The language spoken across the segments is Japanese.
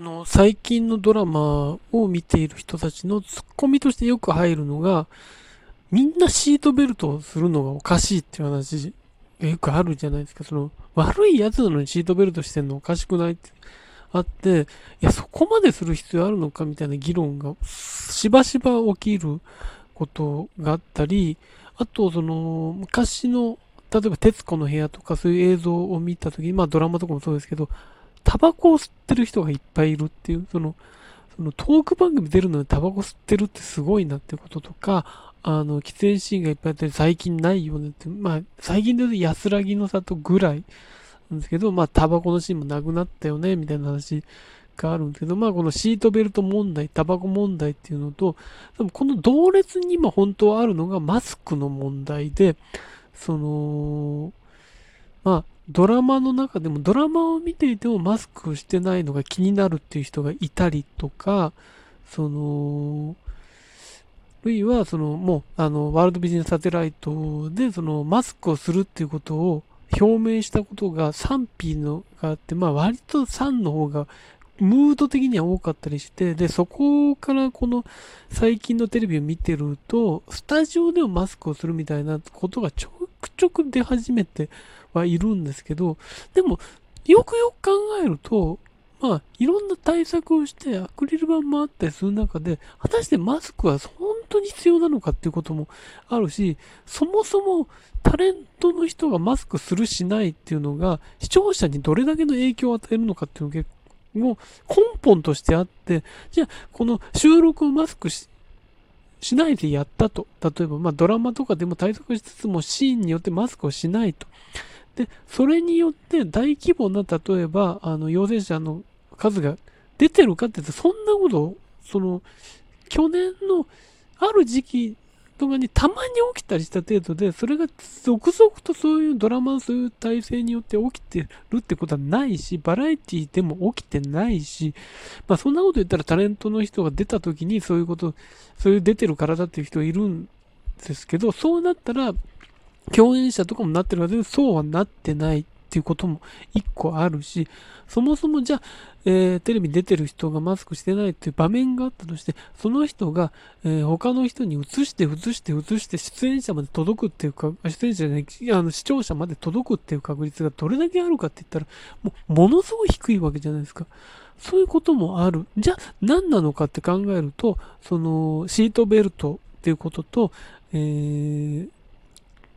の最近のドラマを見ている人たちのツッコミとしてよく入るのが、みんなシートベルトをするのがおかしいっていう話がよくあるじゃないですか。その、悪いやつなのにシートベルトしてんのおかしくないってあって、いや、そこまでする必要あるのかみたいな議論がしばしば起きることがあったり、あと、その、昔の、例えば、徹子の部屋とかそういう映像を見たときに、まあドラマとかもそうですけど、タバコを吸ってる人がいっぱいいるっていう、その、そのトーク番組出るのにタバコ吸ってるってすごいなってこととか、あの、喫煙シーンがいっぱいあって最近ないよねって、まあ、最近で言うと安らぎの里ぐらいなんですけど、まあ、タバコのシーンもなくなったよね、みたいな話があるんですけど、まあ、このシートベルト問題、タバコ問題っていうのと、でもこの同列に今本当はあるのがマスクの問題で、その、まあ、ドラマの中でも、ドラマを見ていてもマスクをしてないのが気になるっていう人がいたりとか、その、あるいは、その、もう、あの、ワールドビジネスサテライトで、その、マスクをするっていうことを表明したことが賛否のがあって、まあ、割と3の方が、ムード的には多かったりして、で、そこからこの最近のテレビを見てると、スタジオでもマスクをするみたいなことがちょくちょく出始めてはいるんですけど、でも、よくよく考えると、まあ、いろんな対策をしてアクリル板もあったりする中で、果たしてマスクは本当に必要なのかっていうこともあるし、そもそもタレントの人がマスクするしないっていうのが、視聴者にどれだけの影響を与えるのかっていうのが結構根本としてあって、じゃあ、この収録をマスクししないでやったと。例えば、まあドラマとかでも対策しつつもシーンによってマスクをしないと。で、それによって大規模な、例えば、あの、陽性者の数が出てるかって言って、そんなこと、その、去年のある時期とかにたまに起きたりした程度で、それが続々とそういうドラマ、そういう体制によって起きてるってことはないし、バラエティでも起きてないし、まあそんなこと言ったらタレントの人が出た時にそういうこと、そういう出てる体っていう人いるんですけど、そうなったら、共演者とかもなってるかで、そうはなってない。っていうことも一個あるし、そもそもじゃあ、えー、テレビ出てる人がマスクしてないっていう場面があったとして、その人が、えー、他の人に移して移して移して出演者まで届くっていうか、出演者じゃない、あの視聴者まで届くっていう確率がどれだけあるかって言ったら、もうものすごい低いわけじゃないですか。そういうこともある。じゃあ何なのかって考えると、そのシートベルトっていうことと、えー、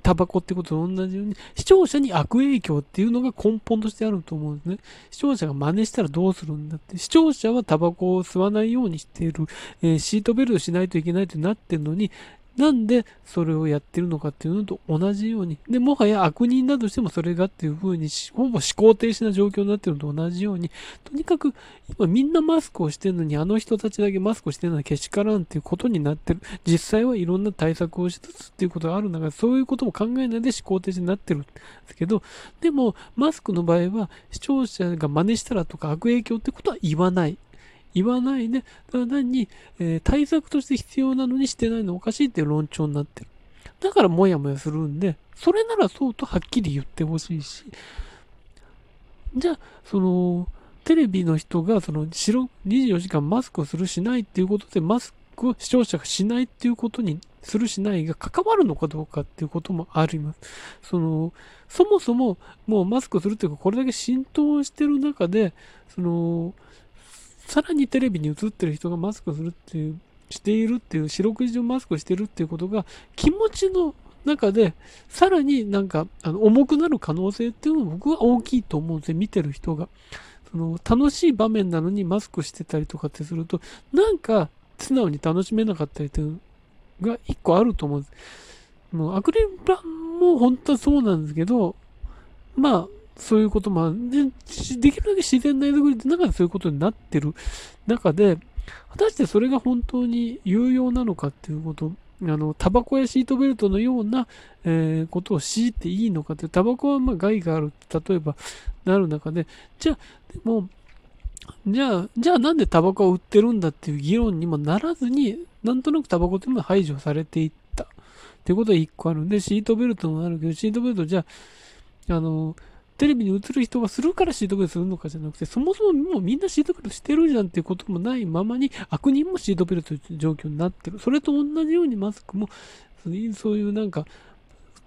タバコってことと同じように、視聴者に悪影響っていうのが根本としてあると思うんですね。視聴者が真似したらどうするんだって。視聴者はタバコを吸わないようにしている、えー、シートベルトしないといけないってなってるのに、なんでそれをやってるのかっていうのと同じように、で、もはや悪人だとしてもそれがっていう風に、ほぼ思考停止な状況になってるのと同じように、とにかく今みんなマスクをしてるのに、あの人たちだけマスクをしてるのはけしからんっていうことになってる。実際はいろんな対策をしつつっていうことがあるんだから、そういうことも考えないで思考停止になってるんですけど、でも、マスクの場合は視聴者が真似したらとか悪影響ってことは言わない。言わないで、ただ単に、えー、対策として必要なのにしてないのおかしいっていう論調になってる。だからもやもやするんで、それならそうとはっきり言ってほしいし、じゃあ、その、テレビの人が、その、白、24時間マスクをするしないっていうことで、マスクを視聴者がしないっていうことにするしないが関わるのかどうかっていうこともあります。その、そもそも、もうマスクするっていうか、これだけ浸透してる中で、その、さらにテレビに映ってる人がマスクするっていう、しているっていう、四六時中マスクしてるっていうことが、気持ちの中で、さらになんか、あの、重くなる可能性っていうのは僕は大きいと思うんですよ、見てる人が。その、楽しい場面なのにマスクしてたりとかってすると、なんか、素直に楽しめなかったりっていうのが一個あると思うんです。もう、アクリル板も本当はそうなんですけど、まあ、そういうこともある。で、できるだけ自然な映像作りって中でそういうことになってる中で、果たしてそれが本当に有用なのかっていうこと、あの、タバコやシートベルトのような、えー、ことを強いていいのかって、タバコはまあ害がある、例えば、なる中で、じゃあ、でも、じゃあ、じゃあなんでタバコを売ってるんだっていう議論にもならずに、なんとなくタバコっていうのは排除されていった。っていうことは一個あるんで、シートベルトもあるけど、シートベルトじゃあ、あの、テレビに映る人がするからシートベルトするのかじゃなくて、そもそももうみんなシートベルトしてるじゃんっていうこともないままに、悪人もシートベルトという状況になってる。それと同じようにマスクも、そういうなんか、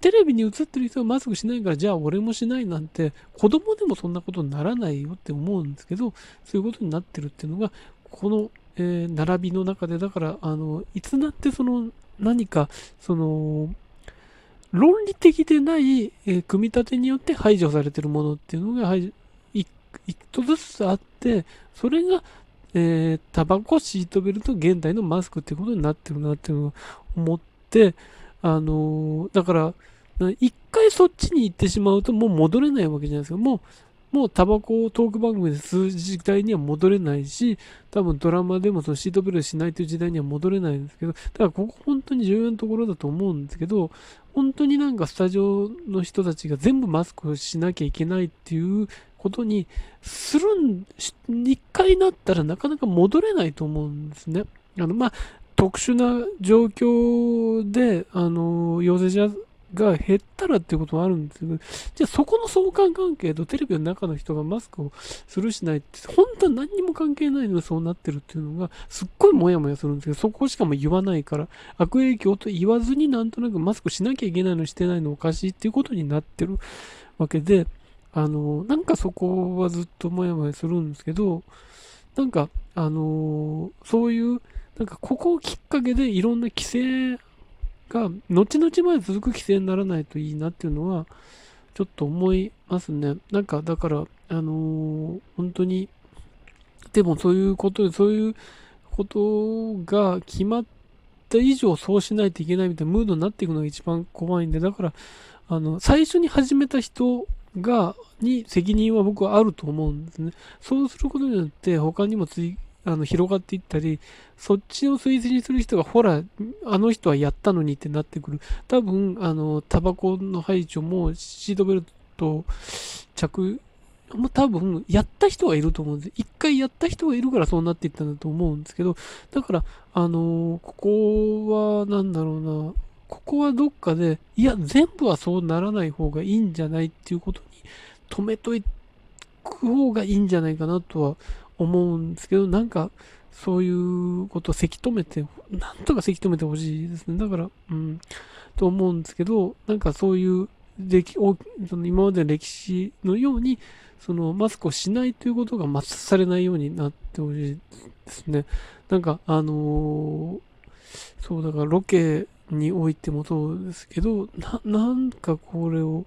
テレビに映ってる人がマスクしないから、じゃあ俺もしないなんて、子供でもそんなことにならないよって思うんですけど、そういうことになってるっていうのが、この、えー、並びの中で、だから、あの、いつだってその、何か、その、論理的でない、えー、組み立てによって排除されてるものっていうのが、一個ずつあって、それが、えー、タバコ、シートベルト、現代のマスクっていうことになってるなっていうのを思って、あのー、だから、一回そっちに行ってしまうともう戻れないわけじゃないですか。もう、もうタバコをトーク番組で吸う時代には戻れないし、多分ドラマでもそのシートベルトしないという時代には戻れないんですけど、だからここ本当に重要なところだと思うんですけど、本当になんかスタジオの人たちが全部マスクをしなきゃいけないっていうことにするん、一回なったらなかなか戻れないと思うんですね。あの、まあ、特殊な状況で、あの、陽性者が減ったらっていうことはあるんですけど、じゃあそこの相関関係とテレビの中の人がマスクをするしないって、本当は何にも関係ないのにそうなってるっていうのが、すっごいモヤモヤするんですけど、そこしかも言わないから、悪影響と言わずになんとなくマスクしなきゃいけないのしてないのおかしいっていうことになってるわけで、あの、なんかそこはずっとモヤモヤするんですけど、なんか、あのそういう、なんかここをきっかけでいろんな規制が、後々まで続く規制にならないといいなっていうのは、ちょっと思いますね。なんか、だから、あのー、本当に、でもそういうことで、そういうことが決まった以上そうしないといけないみたいなムードになっていくのが一番怖いんで、だから、あの、最初に始めた人が、に責任は僕はあると思うんですね。そうすることによって、他にも追あの広がっていったり、そっちを推薦する人が、ほら、あの人はやったのにってなってくる。多分、あの、タバコの排除もシートベルト着、もう多分、やった人がいると思うんです。一回やった人がいるからそうなっていったんだと思うんですけど、だから、あのここは、なんだろうな、ここはどっかで、いや、全部はそうならない方がいいんじゃないっていうことに止めといく方がいいんじゃないかなとは思うんですけど、なんか、そういうことをせき止めて、なんとかせき止めてほしいですね。だから、うん、と思うんですけど、なんかそういう歴、その今までの歴史のように、そのマスクをしないということが抹殺されないようになってほしいですね。なんか、あのー、そうだからロケにおいてもそうですけど、な、なんかこれを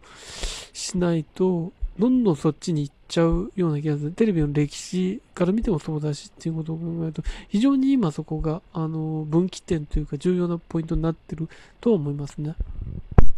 しないと、どんどんそっちに行ってちゃうような気がする。テレビの歴史から見てもそうだしっていうことを考えると、非常に今そこが、あの、分岐点というか重要なポイントになってるとは思いますね。